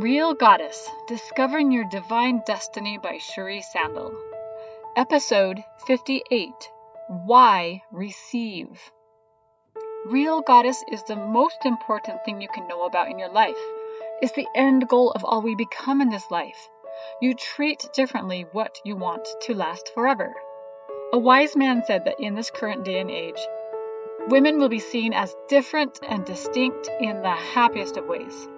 Real Goddess Discovering Your Divine Destiny by Shuri Sandal. Episode 58 Why Receive. Real Goddess is the most important thing you can know about in your life. It's the end goal of all we become in this life. You treat differently what you want to last forever. A wise man said that in this current day and age, women will be seen as different and distinct in the happiest of ways.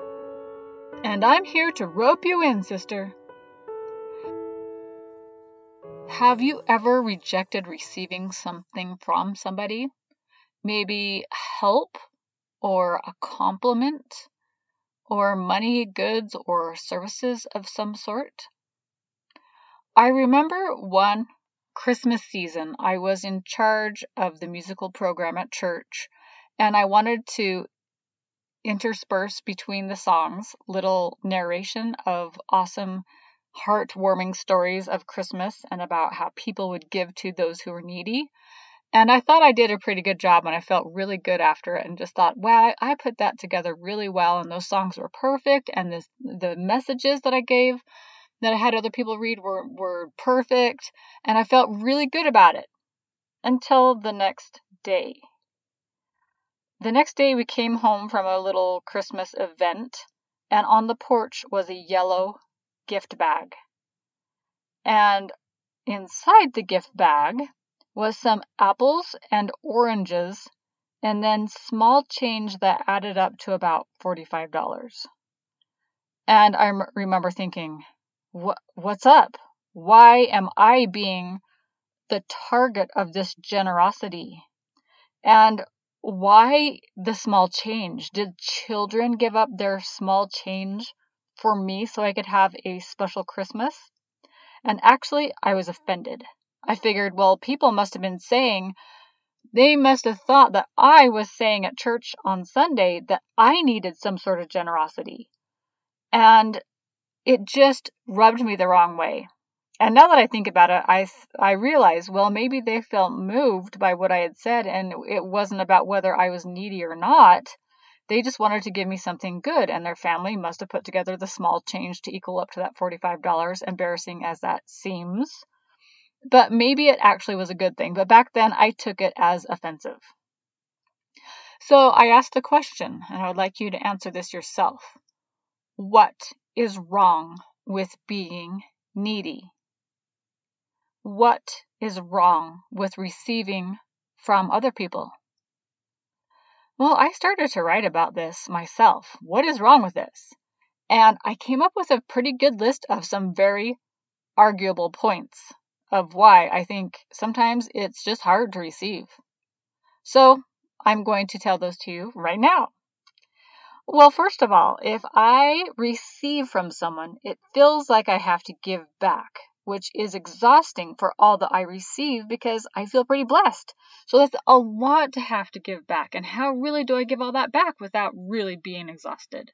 And I'm here to rope you in, sister. Have you ever rejected receiving something from somebody? Maybe help or a compliment or money, goods, or services of some sort? I remember one Christmas season, I was in charge of the musical program at church, and I wanted to intersperse between the songs little narration of awesome, heartwarming stories of Christmas and about how people would give to those who were needy. And I thought I did a pretty good job and I felt really good after it and just thought, wow, I put that together really well and those songs were perfect and this, the messages that I gave that I had other people read were, were perfect and I felt really good about it until the next day. The next day, we came home from a little Christmas event, and on the porch was a yellow gift bag. And inside the gift bag was some apples and oranges, and then small change that added up to about $45. And I remember thinking, what, what's up? Why am I being the target of this generosity? And why the small change? Did children give up their small change for me so I could have a special Christmas? And actually, I was offended. I figured, well, people must have been saying, they must have thought that I was saying at church on Sunday that I needed some sort of generosity. And it just rubbed me the wrong way. And now that I think about it, I I realize, well, maybe they felt moved by what I had said, and it wasn't about whether I was needy or not. They just wanted to give me something good, and their family must have put together the small change to equal up to that $45, embarrassing as that seems. But maybe it actually was a good thing. But back then, I took it as offensive. So I asked the question, and I would like you to answer this yourself. What is wrong with being needy? What is wrong with receiving from other people? Well, I started to write about this myself. What is wrong with this? And I came up with a pretty good list of some very arguable points of why I think sometimes it's just hard to receive. So I'm going to tell those to you right now. Well, first of all, if I receive from someone, it feels like I have to give back which is exhausting for all that I receive because I feel pretty blessed. So that's a lot to have to give back. And how really do I give all that back without really being exhausted?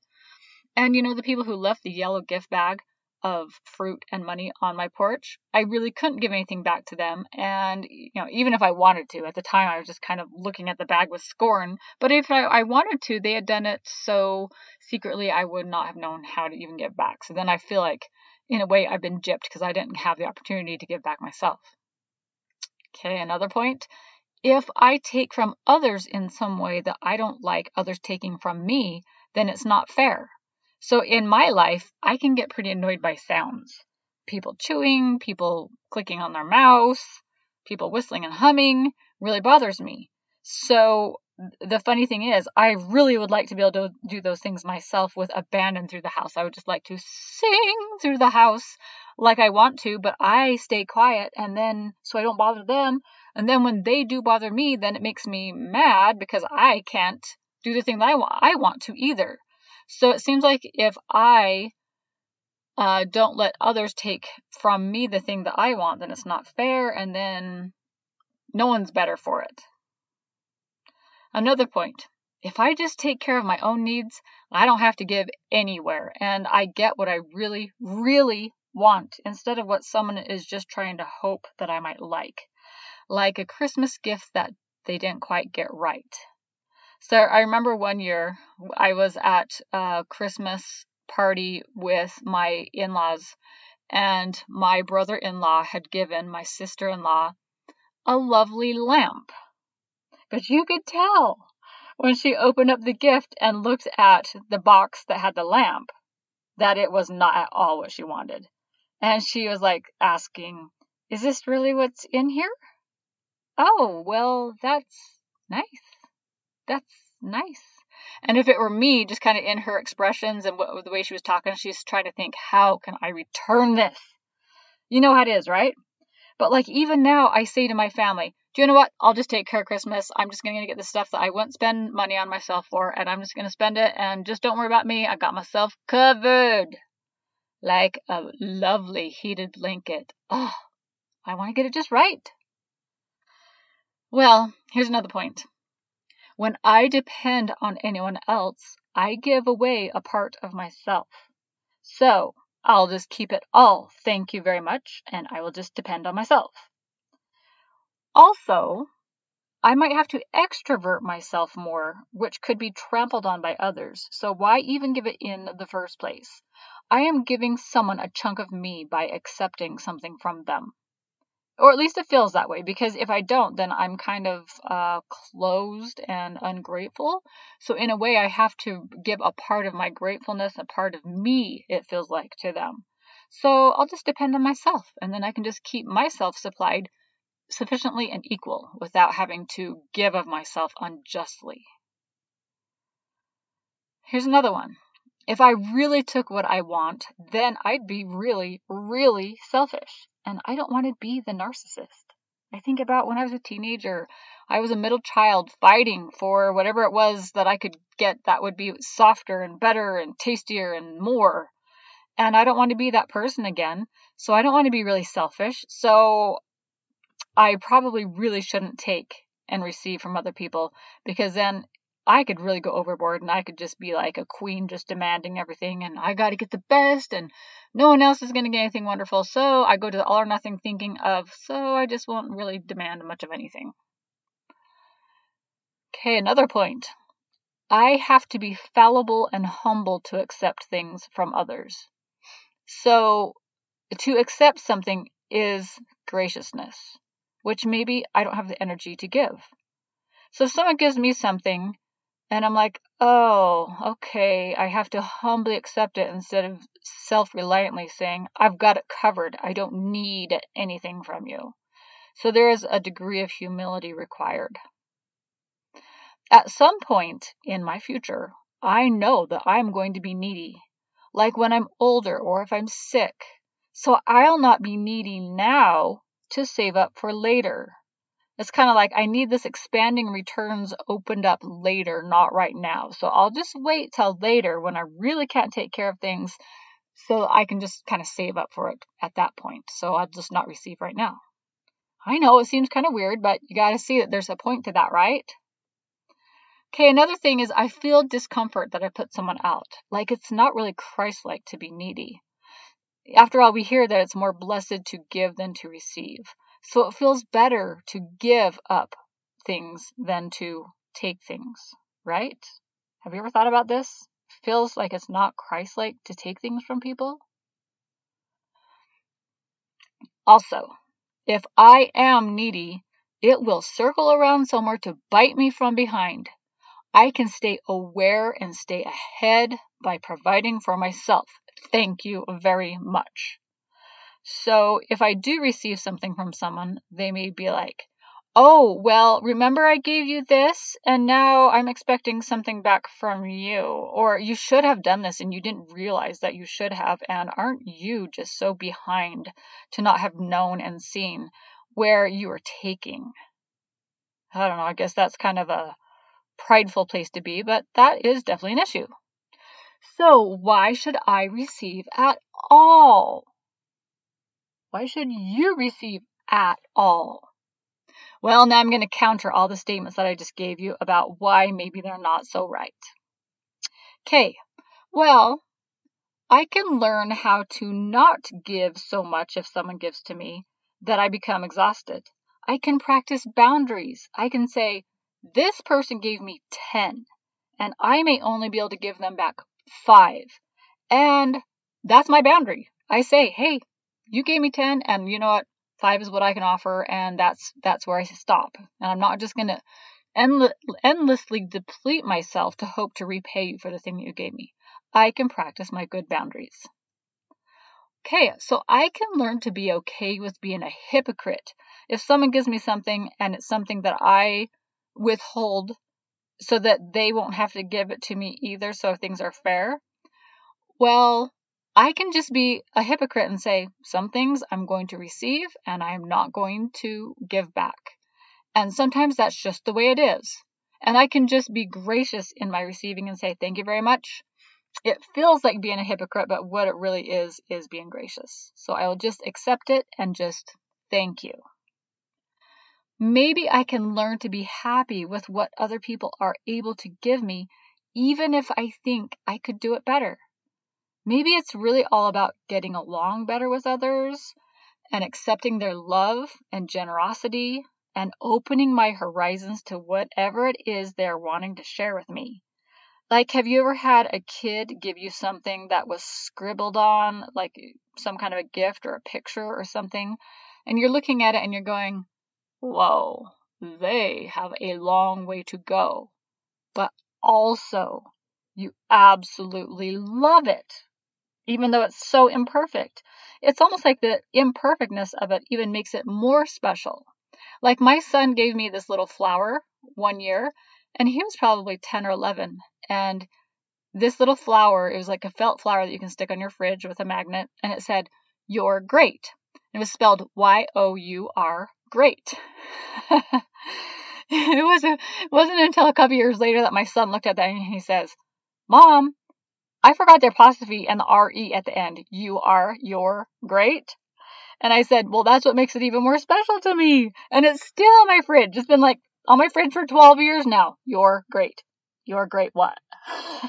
And you know, the people who left the yellow gift bag of fruit and money on my porch, I really couldn't give anything back to them. And, you know, even if I wanted to, at the time I was just kind of looking at the bag with scorn. But if I, I wanted to, they had done it so secretly I would not have known how to even give back. So then I feel like in a way, I've been gypped because I didn't have the opportunity to give back myself. Okay, another point. If I take from others in some way that I don't like others taking from me, then it's not fair. So in my life, I can get pretty annoyed by sounds. People chewing, people clicking on their mouse, people whistling and humming really bothers me. So the funny thing is, I really would like to be able to do those things myself with abandon through the house. I would just like to sing through the house like I want to, but I stay quiet and then so I don't bother them. And then when they do bother me, then it makes me mad because I can't do the thing that I want I want to either. So it seems like if I uh, don't let others take from me the thing that I want, then it's not fair, and then no one's better for it. Another point. If I just take care of my own needs, I don't have to give anywhere and I get what I really, really want instead of what someone is just trying to hope that I might like. Like a Christmas gift that they didn't quite get right. So I remember one year I was at a Christmas party with my in laws, and my brother in law had given my sister in law a lovely lamp. But you could tell when she opened up the gift and looked at the box that had the lamp that it was not at all what she wanted. And she was like asking, Is this really what's in here? Oh, well, that's nice. That's nice. And if it were me, just kind of in her expressions and what, the way she was talking, she's trying to think, how can I return this? You know how it is, right? But like even now, I say to my family, do you know what? I'll just take care of Christmas. I'm just going to get the stuff that I wouldn't spend money on myself for, and I'm just going to spend it. And just don't worry about me. I got myself covered like a lovely heated blanket. Oh, I want to get it just right. Well, here's another point. When I depend on anyone else, I give away a part of myself. So I'll just keep it all, thank you very much, and I will just depend on myself. Also, I might have to extrovert myself more, which could be trampled on by others. So why even give it in the first place? I am giving someone a chunk of me by accepting something from them or at least it feels that way because if I don't, then I'm kind of uh, closed and ungrateful. So, in a way, I have to give a part of my gratefulness, a part of me, it feels like, to them. So, I'll just depend on myself and then I can just keep myself supplied sufficiently and equal without having to give of myself unjustly. Here's another one. If I really took what I want, then I'd be really, really selfish and I don't want to be the narcissist. I think about when I was a teenager, I was a middle child fighting for whatever it was that I could get that would be softer and better and tastier and more. And I don't want to be that person again. So I don't want to be really selfish. So I probably really shouldn't take and receive from other people because then I could really go overboard and I could just be like a queen just demanding everything and I got to get the best and no one else is going to get anything wonderful. So I go to the all or nothing thinking of, so I just won't really demand much of anything. Okay, another point. I have to be fallible and humble to accept things from others. So to accept something is graciousness, which maybe I don't have the energy to give. So if someone gives me something and I'm like, oh, okay, I have to humbly accept it instead of self reliantly saying, I've got it covered. I don't need anything from you. So there is a degree of humility required. At some point in my future, I know that I'm going to be needy, like when I'm older or if I'm sick. So I'll not be needy now to save up for later. It's kind of like I need this expanding returns opened up later, not right now. So I'll just wait till later when I really can't take care of things so I can just kind of save up for it at that point. So I'll just not receive right now. I know it seems kind of weird, but you got to see that there's a point to that, right? Okay, another thing is I feel discomfort that I put someone out. Like it's not really Christ like to be needy. After all, we hear that it's more blessed to give than to receive. So it feels better to give up things than to take things, right? Have you ever thought about this? feels like it's not Christ like to take things from people. Also, if I am needy, it will circle around somewhere to bite me from behind. I can stay aware and stay ahead by providing for myself. Thank you very much. So if I do receive something from someone, they may be like, Oh, well, remember I gave you this and now I'm expecting something back from you. Or you should have done this and you didn't realize that you should have. And aren't you just so behind to not have known and seen where you are taking? I don't know. I guess that's kind of a prideful place to be, but that is definitely an issue. So why should I receive at all? Why should you receive at all? Well, now I'm going to counter all the statements that I just gave you about why maybe they're not so right. Okay, well, I can learn how to not give so much if someone gives to me that I become exhausted. I can practice boundaries. I can say, this person gave me 10, and I may only be able to give them back 5. And that's my boundary. I say, hey, you gave me 10 and you know what? Five is what I can offer and that's, that's where I stop. And I'm not just going to endlessly deplete myself to hope to repay you for the thing that you gave me. I can practice my good boundaries. Okay, so I can learn to be okay with being a hypocrite. If someone gives me something and it's something that I withhold so that they won't have to give it to me either, so things are fair, well, I can just be a hypocrite and say, some things I'm going to receive and I'm not going to give back. And sometimes that's just the way it is. And I can just be gracious in my receiving and say, thank you very much. It feels like being a hypocrite, but what it really is, is being gracious. So I will just accept it and just thank you. Maybe I can learn to be happy with what other people are able to give me, even if I think I could do it better. Maybe it's really all about getting along better with others and accepting their love and generosity and opening my horizons to whatever it is they're wanting to share with me. Like, have you ever had a kid give you something that was scribbled on, like some kind of a gift or a picture or something, and you're looking at it and you're going, whoa, they have a long way to go. But also, you absolutely love it, even though it's so imperfect. It's almost like the imperfectness of it even makes it more special. Like my son gave me this little flower one year, and he was probably 10 or 11. And this little flower, it was like a felt flower that you can stick on your fridge with a magnet, and it said, You're great. It was spelled Y O U R, great. it wasn't it wasn't until a couple years later that my son looked at that and he says, Mom, I forgot the apostrophe and the R E at the end. You are, you're great. And I said, well, that's what makes it even more special to me. And it's still on my fridge. It's been like on my fridge for 12 years now. You're great. You're great what?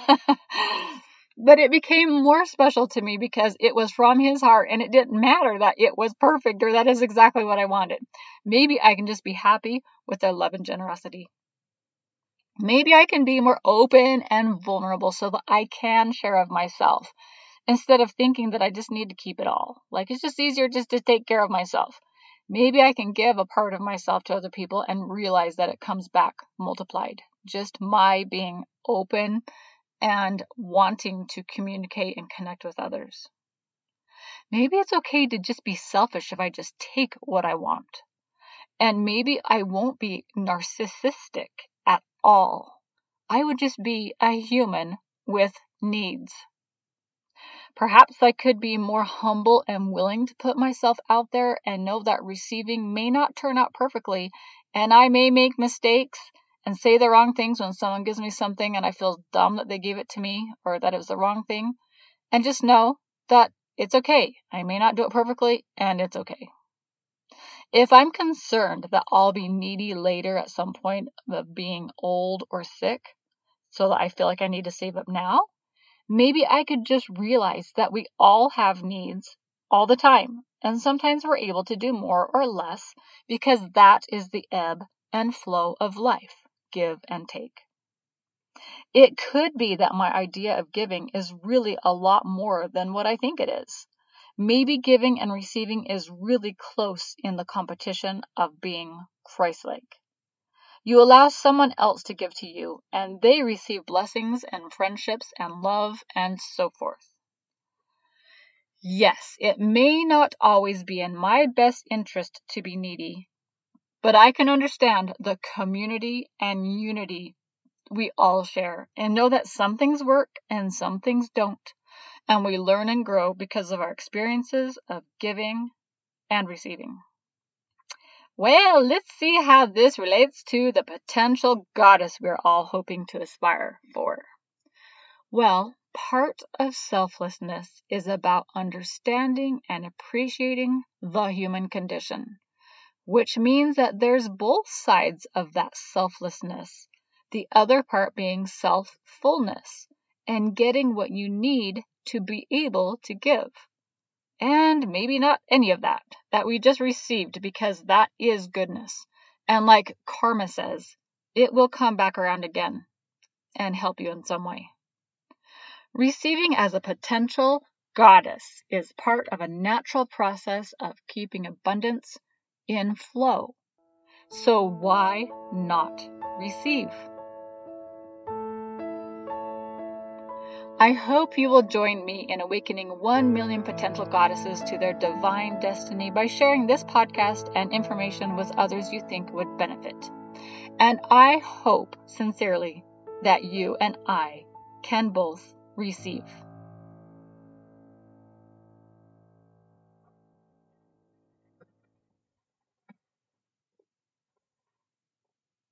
but it became more special to me because it was from his heart and it didn't matter that it was perfect or that is exactly what I wanted. Maybe I can just be happy with their love and generosity. Maybe I can be more open and vulnerable so that I can share of myself instead of thinking that I just need to keep it all. Like it's just easier just to take care of myself. Maybe I can give a part of myself to other people and realize that it comes back multiplied. Just my being open and wanting to communicate and connect with others. Maybe it's okay to just be selfish if I just take what I want. And maybe I won't be narcissistic at all. I would just be a human with needs. Perhaps I could be more humble and willing to put myself out there and know that receiving may not turn out perfectly, and I may make mistakes and say the wrong things when someone gives me something and I feel dumb that they gave it to me or that it was the wrong thing. And just know that it's okay. I may not do it perfectly, and it's okay. If I'm concerned that I'll be needy later at some point of being old or sick, so that I feel like I need to save up now, maybe I could just realize that we all have needs all the time. And sometimes we're able to do more or less because that is the ebb and flow of life give and take. It could be that my idea of giving is really a lot more than what I think it is. Maybe giving and receiving is really close in the competition of being Christ like. You allow someone else to give to you, and they receive blessings and friendships and love and so forth. Yes, it may not always be in my best interest to be needy, but I can understand the community and unity we all share and know that some things work and some things don't. And we learn and grow because of our experiences of giving and receiving. Well, let's see how this relates to the potential goddess we're all hoping to aspire for. Well, part of selflessness is about understanding and appreciating the human condition, which means that there's both sides of that selflessness, the other part being self-fullness and getting what you need to be able to give and maybe not any of that that we just received because that is goodness. And like karma says, it will come back around again and help you in some way. Receiving as a potential goddess is part of a natural process of keeping abundance in flow. So why not receive? I hope you will join me in awakening 1 million potential goddesses to their divine destiny by sharing this podcast and information with others you think would benefit. And I hope sincerely that you and I can both receive.